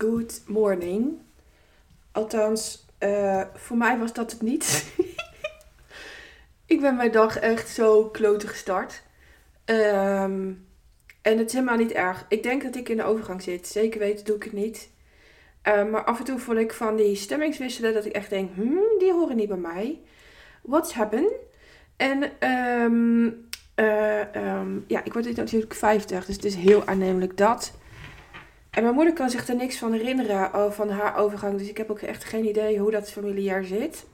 Good morning. Althans, eh, voor mij was dat het niet. ik ben mijn dag echt zo kloten gestart. Ehm, en het is helemaal niet erg. Ik denk dat ik in de overgang zit. Zeker weten doe ik het niet. Ehm, maar af en toe voel ik van die stemmingswisselen dat ik echt denk, hmm, die horen niet bij mij. What's happened? En ehm, eh, ehm, ja, ik word dit natuurlijk 50, dus het is heel aannemelijk dat. En mijn moeder kan zich er niks van herinneren oh, van haar overgang, dus ik heb ook echt geen idee hoe dat familiair zit.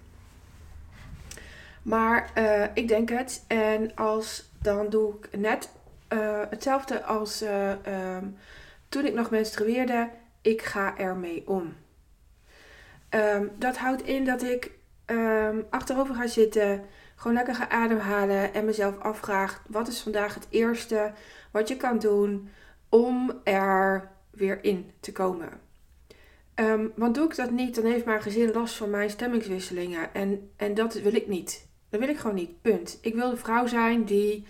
Maar eh, ik denk het. En als, dan doe ik net uh, hetzelfde als um, toen ik nog menstrueerde. Ik ga ermee om. Um, dat houdt in dat ik um, achterover ga zitten, gewoon lekker ga ademhalen en mezelf afvraag: wat is vandaag het eerste wat je kan doen om er weer in te komen? Um, want doe ik dat niet, dan heeft mijn gezin last van mijn stemmingswisselingen. En, en dat wil ik niet. Dat wil ik gewoon niet. Punt. Ik wil de vrouw zijn die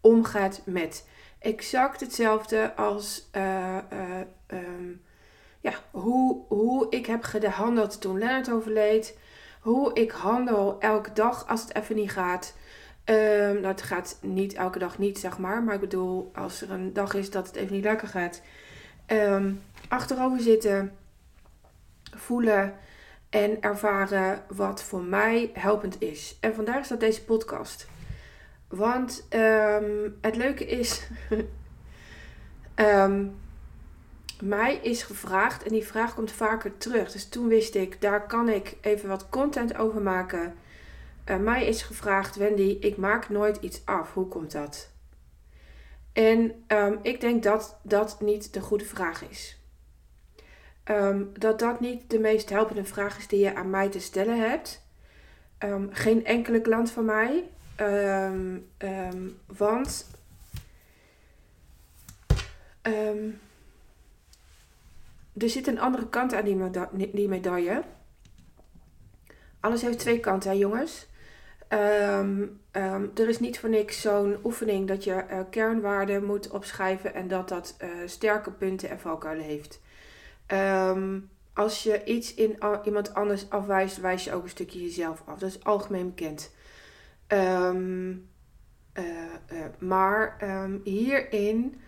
omgaat met exact hetzelfde als uh, uh, um, ja, hoe, hoe ik heb gehandeld toen Lennart overleed hoe ik handel elke dag als het even niet gaat. Um, nou, het gaat niet elke dag niet, zeg maar. Maar ik bedoel, als er een dag is dat het even niet lekker gaat. Um, achterover zitten, voelen en ervaren wat voor mij helpend is. En vandaar dat deze podcast. Want um, het leuke is. mij is gevraagd en die vraag komt vaker terug. Dus toen wist ik, daar kan ik even wat content over maken. Uh, mij is gevraagd, Wendy, ik maak nooit iets af. Hoe komt dat? En um, ik denk dat dat niet de goede vraag is. Um, dat dat niet de meest helpende vraag is die je aan mij te stellen hebt. Um, geen enkele klant van mij. want er zit een andere kant aan die, die medaille. Alles heeft twee kanten, jongens. Um, um, er is niet voor niks zo'n oefening dat je uh, kernwaarden moet opschrijven en dat dat uh, sterke punten en valkuilen heeft. Um, als je iets in iemand anders afwijst, wijs je ook een stukje jezelf af. Dat is algemeen bekend. Uh, maar hierin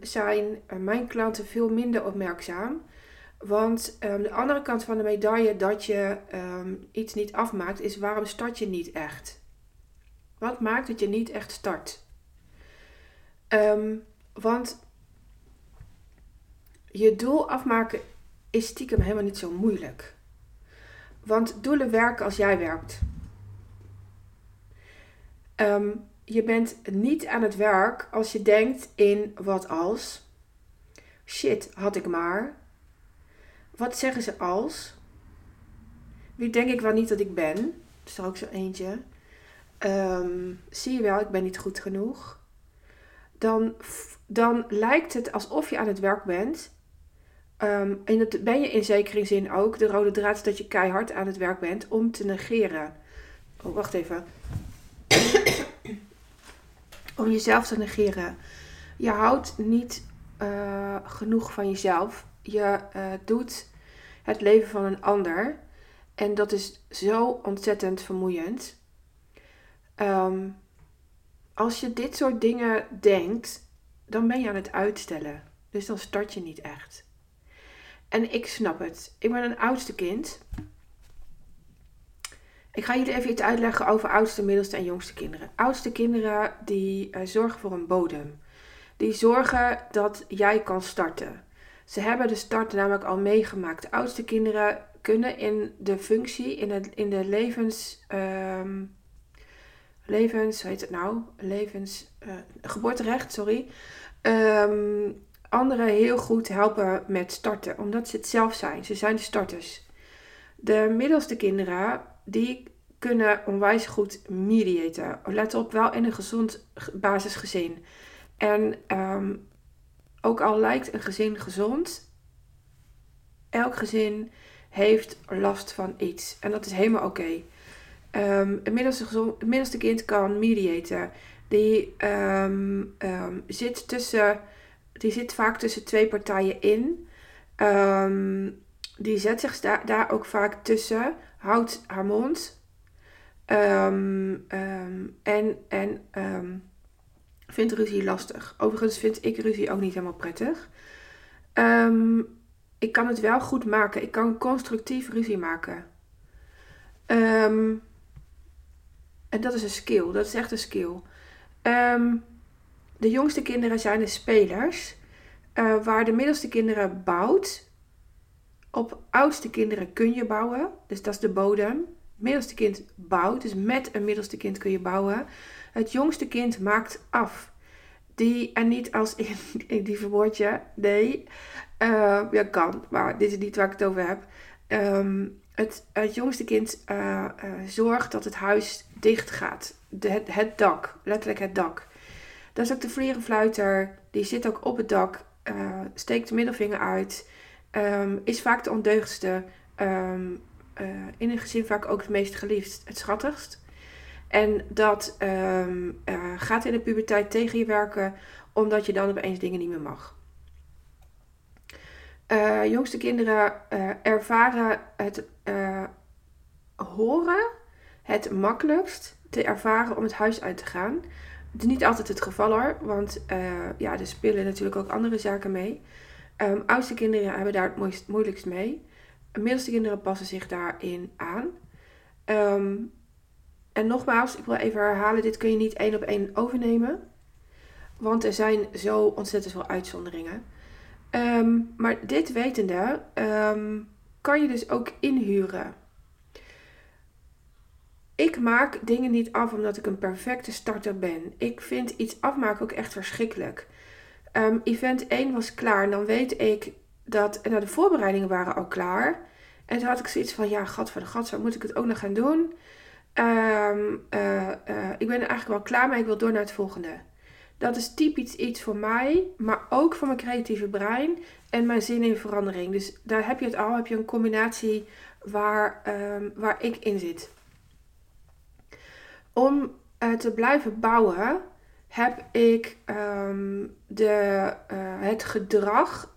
zijn eh, mijn klanten veel minder opmerkzaam. Want um, de andere kant van de medaille dat je um, iets niet afmaakt, is waarom start je niet echt? Wat maakt dat je niet echt start? want je doel afmaken is stiekem helemaal niet zo moeilijk. Want doelen werken als jij werkt. Je bent niet aan het werk als je denkt in wat als. Shit, had ik maar. Wat zeggen ze als? Wie denk ik wel niet dat ik ben? Dat is ook zo eentje. Um, zie je wel, ik ben niet goed genoeg. Dan, dan lijkt het alsof je aan het werk bent. Um, en dat ben je in zekere zin ook. De rode draad is dat je keihard aan het werk bent om te negeren. Oh, wacht even om jezelf te negeren. Je houdt niet uh, genoeg van jezelf. Je uh, doet het leven van een ander. En dat is zo ontzettend vermoeiend. Um, als je dit soort dingen denkt, dan ben je aan het uitstellen. Dus dan start je niet echt. En ik snap het. Ik ben een oudste kind. Ik ga jullie even iets uitleggen over oudste, middelste en jongste kinderen. Oudste kinderen die uh, zorgen voor een bodem. Die zorgen dat jij kan starten. Ze hebben de start namelijk al meegemaakt. De oudste kinderen kunnen in de functie, in, het, in de levens... Um, levens, hoe heet het nou? Levens... Uh, geboorterecht, sorry. Um, anderen heel goed helpen met starten. Omdat ze het zelf zijn. Ze zijn de starters. De middelste kinderen die kunnen onwijs goed mediaten. Let op, wel in een gezond basisgezin. En um, ook al lijkt een gezin gezond, elk gezin heeft last van iets. En dat is helemaal oké. Okay. Um, het, middelste middelste kind kan mediaten. Die, um, zit tussen, die zit vaak tussen twee partijen in. Ehm, die zet zich daar, ook vaak tussen, houdt haar mond ehm, ehm, en, en vindt ruzie lastig. Overigens vind ik ruzie ook niet helemaal prettig. ik kan het wel goed maken. Ik kan constructief ruzie maken. en dat is een skill. Dat is echt een skill. de jongste kinderen zijn de spelers. Uh, waar de middelste kinderen bouwt. Op oudste kinderen kun je bouwen. Dus dat is de bodem. Middelste kind bouwt. Dus met een middelste kind kun je bouwen. Het jongste kind maakt af. Die, en niet als in, die verwoordje. Nee. Uh, ja, kan. Maar dit is niet waar ik het over heb. Um, het, het jongste kind uh, zorgt dat het huis dicht gaat. De, het, het dak. Letterlijk het dak. Dat is ook de vlierenfluiter. Die zit ook op het dak steekt de middelvinger uit, ehm, is vaak de ondeugdste, ehm, eh, in een gezin vaak ook het meest geliefd, het schattigst. En dat ehm, eh, gaat in de puberteit tegen je werken, omdat je dan opeens dingen niet meer mag. jongste kinderen ervaren het horen het makkelijkst te ervaren om het huis uit te gaan. Het is niet altijd het geval hoor, want ja, er spelen natuurlijk ook andere zaken mee. Um, oudste kinderen hebben daar het moeilijkst mee. Middelste kinderen passen zich daarin aan. Ehm, en nogmaals, ik wil even herhalen, dit kun je niet één op één overnemen. Want er zijn zo ontzettend veel uitzonderingen. Ehm, maar dit wetende kan je dus ook inhuren ik maak dingen niet af omdat ik een perfecte starter ben. Ik vind iets afmaken ook echt verschrikkelijk. Ehm, event 1 was klaar en dan weet ik dat nou, de voorbereidingen waren al klaar. En toen had ik zoiets van, ja, gat voor de gat, zo moet ik het ook nog gaan doen. Ehm, eh, eh, ik ben er eigenlijk wel klaar, maar ik wil door naar het volgende. Dat is typisch iets voor mij, maar ook voor mijn creatieve brein en mijn zin in verandering. Dus daar heb je het al, heb je een combinatie waar, ehm, waar ik in zit om uh, te blijven bouwen heb ik ehm, de, het gedrag.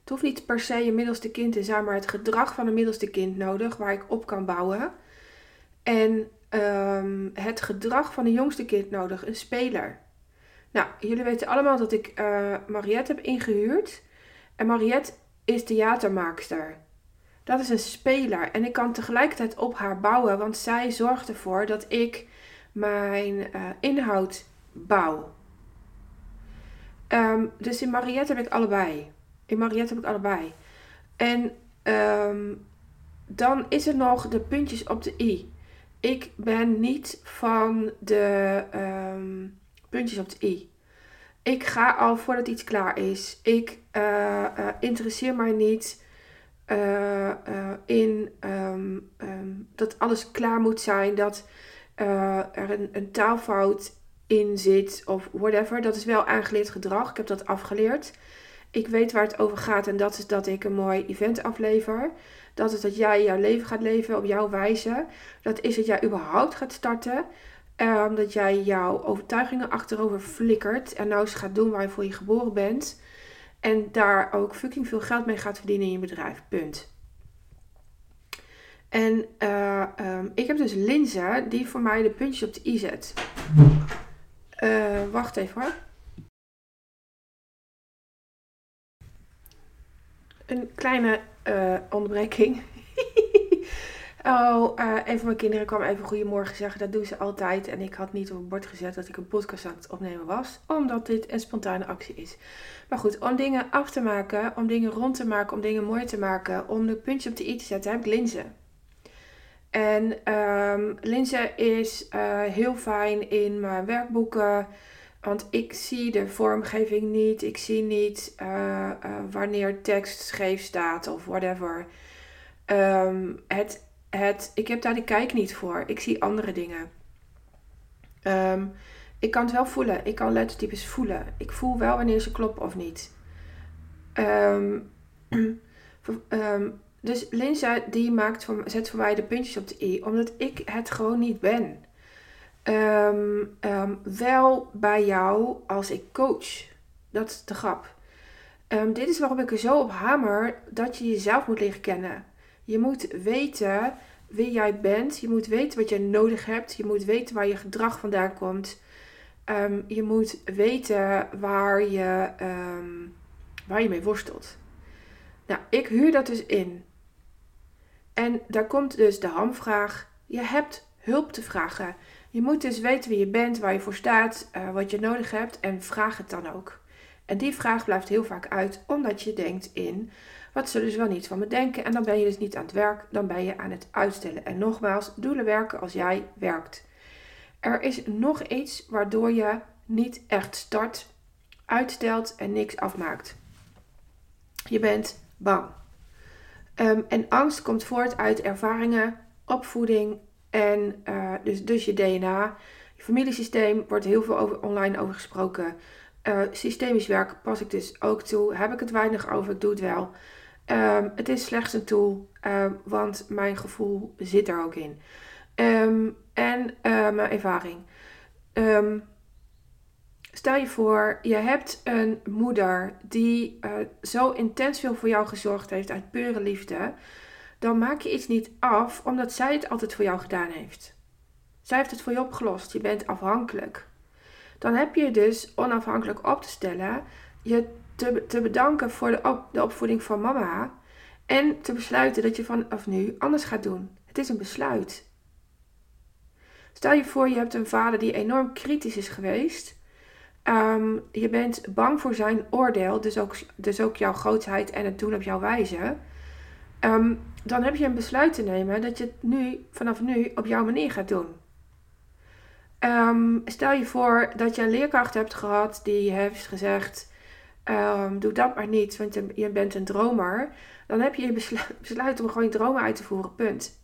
Het hoeft niet per se je middelste kind te zijn, maar het gedrag van een middelste kind nodig waar ik op kan bouwen. En um, het gedrag van een jongste kind nodig, een speler. Nou, jullie weten allemaal dat ik uh, Mariette heb ingehuurd. En Mariette is theatermaakster. Dat is een speler. En ik kan tegelijkertijd op haar bouwen, want zij zorgt ervoor dat ik mijn uh, inhoud bouw. Um, dus in Mariette heb ik allebei. In Mariette heb ik allebei. En um, dan is er nog de puntjes op de i. Ik ben niet van de um, puntjes op de i. Ik ga al voordat iets klaar is. Ik uh, uh, interesseer mij niet uh, in dat alles klaar moet zijn. Dat er een, een taalfout in zit of whatever. Dat is wel aangeleerd gedrag. Ik heb dat afgeleerd. Ik weet waar het over gaat en dat is dat ik een mooi event aflever. Dat is dat jij jouw leven gaat leven op jouw wijze. Dat is dat jij überhaupt gaat starten. Um, dat jij jouw overtuigingen achterover flikkert en nou eens gaat doen waarvoor je geboren bent. En daar ook fucking veel geld mee gaat verdienen in je bedrijf. Punt. En uh, um, ik heb dus Linza die voor mij de puntjes op de i zet. Uh, wacht even hoor. Een kleine uh, onderbreking. oh, een van mijn kinderen kwam even goedemorgen zeggen. Dat doen ze altijd. En ik had niet op het bord gezet dat ik een podcast aan het opnemen was. Omdat dit een spontane actie is. Maar goed, om dingen af te maken, om dingen rond te maken, om dingen mooi te maken, om de puntjes op de i te zetten, heb ik Linze. En um, Linse is uh, heel fijn in mijn werkboeken. Want ik zie de vormgeving niet. Ik zie niet uh, uh, wanneer tekst scheef staat of whatever. Um, het, het, ik heb daar de kijk niet voor. Ik zie andere dingen. Um, ik kan het wel voelen. Ik kan lettertypes voelen. Ik voel wel wanneer ze kloppen of niet. Um, Dus Linza die maakt voor, zet voor mij de puntjes op de i, omdat ik het gewoon niet ben. Um, wel bij jou als ik coach. Dat is de grap. Ehm, dit is waarom ik er zo op hamer dat je jezelf moet leren kennen. Je moet weten wie jij bent. Je moet weten wat je nodig hebt. Je moet weten waar je gedrag vandaan komt. Ehm, je moet weten waar je, ehm, waar je mee worstelt. Nou, ik huur dat dus in. En daar komt dus de hamvraag. Je hebt hulp te vragen. Je moet dus weten wie je bent, waar je voor staat, uh, wat je nodig hebt en vraag het dan ook. En die vraag blijft heel vaak uit, omdat je denkt in, wat zullen ze wel niet van me denken? En dan ben je dus niet aan het werk, dan ben je aan het uitstellen. En nogmaals, doelen werken als jij werkt. Er is nog iets waardoor je niet echt start, uitstelt en niks afmaakt. Je bent bang. Ehm, en angst komt voort uit ervaringen, opvoeding en uh, dus, dus je DNA. Je familiesysteem wordt heel veel online over gesproken. Uh, systemisch werk pas ik dus ook toe. Heb ik het weinig over, ik doe het wel. Um, het is slechts een tool, um, want mijn gevoel zit er ook in. Um, en uh, mijn ervaring. stel je voor, je hebt een moeder die uh, zo intens veel voor jou gezorgd heeft uit pure liefde. Dan maak je iets niet af omdat zij het altijd voor jou gedaan heeft. Zij heeft het voor je opgelost. Je bent afhankelijk. Dan heb je dus onafhankelijk op te stellen, je te, te bedanken voor de, op, de opvoeding van mama en te besluiten dat je vanaf nu anders gaat doen. Het is een besluit. Stel je voor, je hebt een vader die enorm kritisch is geweest. Um, je bent bang voor zijn oordeel, dus ook, dus ook jouw grootheid en het doen op jouw wijze. Um, dan heb je een besluit te nemen dat je het nu, vanaf nu op jouw manier gaat doen. Um, stel je voor dat je een leerkracht hebt gehad die heeft gezegd: um, Doe dat maar niet, want je, bent een dromer. Dan heb je je besluit, om gewoon je dromen uit te voeren. Punt.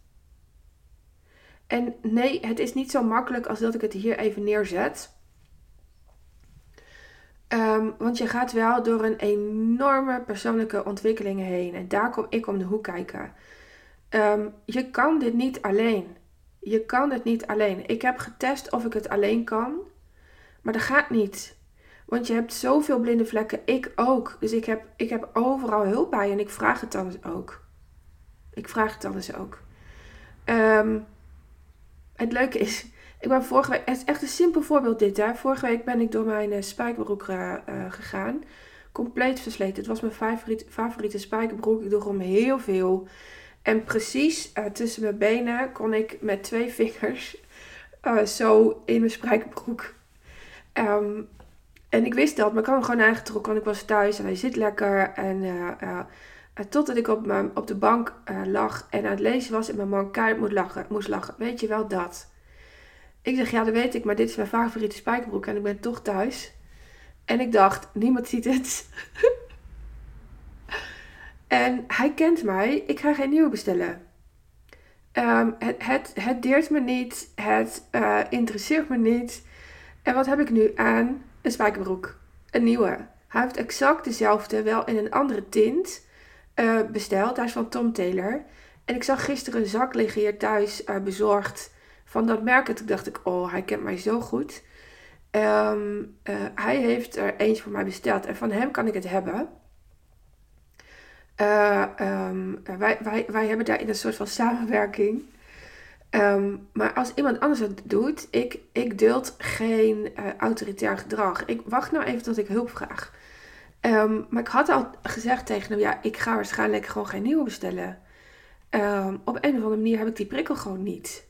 En nee, het is niet zo makkelijk als dat ik het hier even neerzet. Um, want je gaat wel door een enorme persoonlijke ontwikkeling heen. En daar kom ik om de hoek kijken. Je kan dit niet alleen. Je kan het niet alleen. Ik heb getest of ik het alleen kan. Maar dat gaat niet. Want je hebt zoveel blinde vlekken. Ik ook. Dus ik heb, ik heb overal hulp bij. En ik vraag het dan eens ook. Ik vraag het dan eens ook. Um, het leuke is. Ik ben vorige week. Het is echt een simpel voorbeeld dit. Hè. Vorige week ben ik door mijn uh, spijkerbroek uh, gegaan. Compleet versleten. Het was mijn favoriete, favoriete spijkerbroek. Ik droeg hem heel veel. En precies uh, tussen mijn benen kon ik met twee vingers uh, zo in mijn spijkerbroek. Um, en ik wist dat, maar ik had hem gewoon aangetrokken, want ik was thuis en hij zit lekker. En uh, totdat ik op, mijn, op de bank lag en aan het lezen was en mijn man keihard moest lachen, moest lachen. Weet je wel dat? Ik zeg, ja, dat weet ik, maar dit is mijn favoriete spijkerbroek en ik ben toch thuis. En ik dacht, niemand ziet het. En hij kent mij. Ik ga geen nieuwe bestellen. Um, het, het, het deert me niet. Het uh, interesseert me niet. En wat heb ik nu aan? Een spijkerbroek. Een nieuwe. Hij heeft exact dezelfde, wel in een andere tint, uh, besteld. Hij is van Tom Taylor. En ik zag gisteren een zak liggen hier thuis uh, bezorgd van dat merk. En toen dacht ik, oh, hij kent mij zo goed. Um, hij heeft er eentje voor mij besteld. En van hem kan ik het hebben. Uh, um, wij, wij, wij hebben daarin een soort van samenwerking. Um, maar als iemand anders het doet, ik, ik duld geen uh, autoritair gedrag. Ik wacht nou even tot ik hulp vraag. Um, maar ik had al gezegd tegen hem, ja, ik ga waarschijnlijk gewoon geen nieuwe bestellen. op een of andere manier heb ik die prikkel gewoon niet.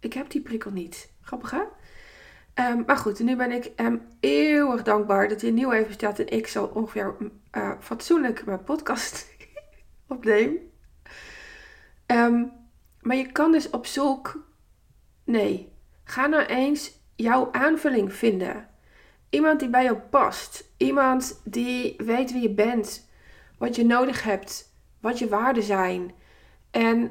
Ik heb die prikkel niet. Grappig hè? Maar goed, nu ben ik hem eeuwig dankbaar dat hij een nieuw even staat en ik zo ongeveer uh, fatsoenlijk mijn podcast opneem. Um, maar je kan dus op zoek. Nee, ga nou eens jouw aanvulling vinden. Iemand die bij jou past. Iemand die weet wie je bent. Wat je nodig hebt. Wat je waarden zijn. En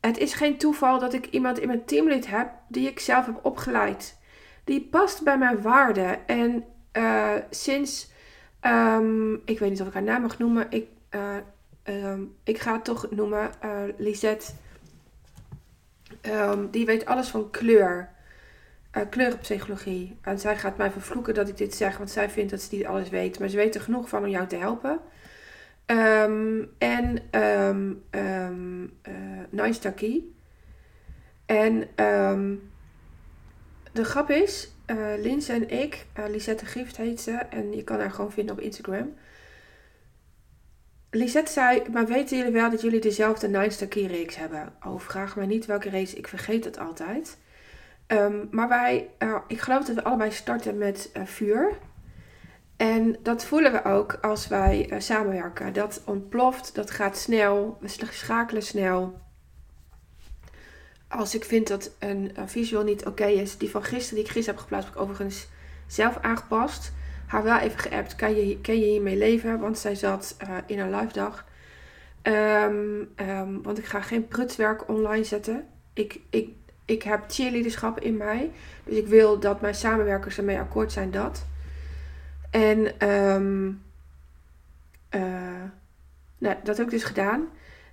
het is geen toeval dat ik iemand in mijn teamlid heb die ik zelf heb opgeleid die past bij mijn waarden. En uh, sinds, um, ik weet niet of ik haar naam mag noemen, ik, uh, um, ik ga het toch noemen, uh, Lisette. Um, die weet alles van kleur. uh, kleurenpsychologie. En zij gaat mij vervloeken dat ik dit zeg, want zij vindt dat ze niet alles weet. Maar ze weet er genoeg van om jou te helpen. Ehm, en um, uh, Key. En de grap is, uh, en ik, uh, Lisette Gift heet ze, en je kan haar gewoon vinden op Instagram. Lisette zei, maar weten jullie wel dat jullie dezelfde Nine Key reeks hebben? Oh, vraag mij niet welke race, ik vergeet het altijd. Um, maar wij, uh, ik geloof dat we allebei starten met vuur. En dat voelen we ook als wij samenwerken. Dat ontploft, dat gaat snel, we schakelen snel. Als ik vind dat een, een visual niet oké is, die van gisteren, die ik gisteren heb geplaatst, heb ik overigens zelf aangepast. Haar wel even geappt, kan je, kan je hiermee leven? Want zij zat in een live dag. Um, um, want ik ga geen prutswerk online zetten. Ik, ik ik heb cheerleaderschap in mij. Dus ik wil dat mijn samenwerkers ermee akkoord zijn dat. En um, uh, nou, dat heb ik dus gedaan.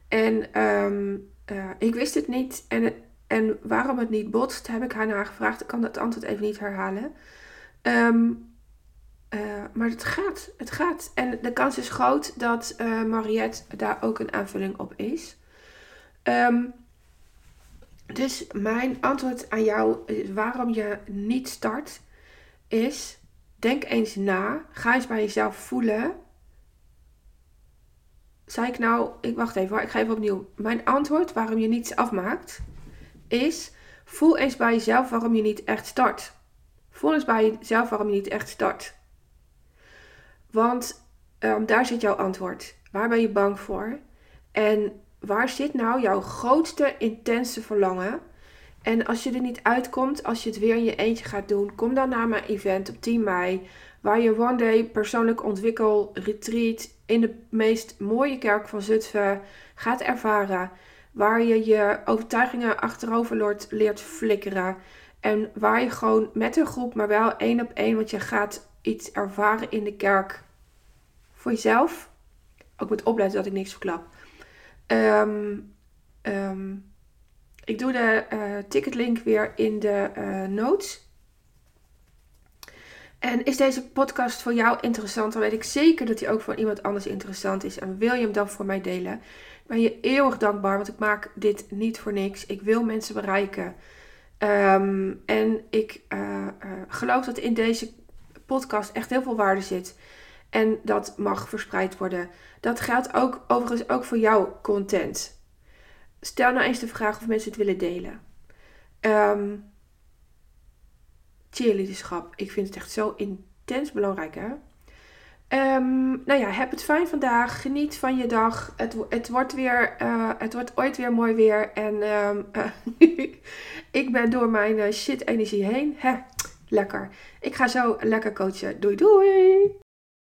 En um, uh, ik wist het niet. En, en waarom het niet botst, heb ik haar nagevraagd. Ik kan het antwoord even niet herhalen. Um, uh, maar het gaat. Het gaat. En de kans is groot dat Mariette daar ook een aanvulling op is. Um, dus mijn antwoord aan jou, waarom je niet start, is: denk eens na. Ga eens bij jezelf voelen. Zei ik nou, ik wacht even hoor, ik ga even opnieuw. Mijn antwoord waarom je niets afmaakt, is: voel eens bij jezelf waarom je niet echt start. Voel eens bij jezelf waarom je niet echt start. Want um, daar zit jouw antwoord. Waar ben je bang voor? En waar zit nou jouw grootste intense verlangen? En als je er niet uitkomt, als je het weer in je eentje gaat doen, kom dan naar mijn event op 10 mei. Waar je one day persoonlijk ontwikkel retreat in de meest mooie kerk van Zutphen gaat ervaren. Waar je je overtuigingen achterover leert flikkeren. En waar je gewoon met een groep, maar wel één op één, want je gaat iets ervaren in de kerk voor jezelf. Ook met opletten dat ik niks verklap. Um, ik doe de uh, ticketlink weer in de uh, notes. En is deze podcast voor jou interessant? Dan weet ik zeker dat die ook voor iemand anders interessant is. En wil je hem dan voor mij delen? Ik ben je eeuwig dankbaar, want ik maak dit niet voor niks. Ik wil mensen bereiken. Um, en ik uh, geloof dat in deze podcast echt heel veel waarde zit. En dat mag verspreid worden. Dat geldt ook overigens ook voor jouw content. Stel nou eens de vraag of mensen het willen delen. Um, cheerleaderschap. Ik vind het echt zo intens belangrijk, hè? Um, nou ja, heb het fijn vandaag. Geniet van je dag. Het, het, wordt, weer, uh, het wordt ooit weer mooi weer. En um, ik ben door mijn uh, shit energie heen. Hè, lekker. Ik ga zo lekker coachen. Doei doei!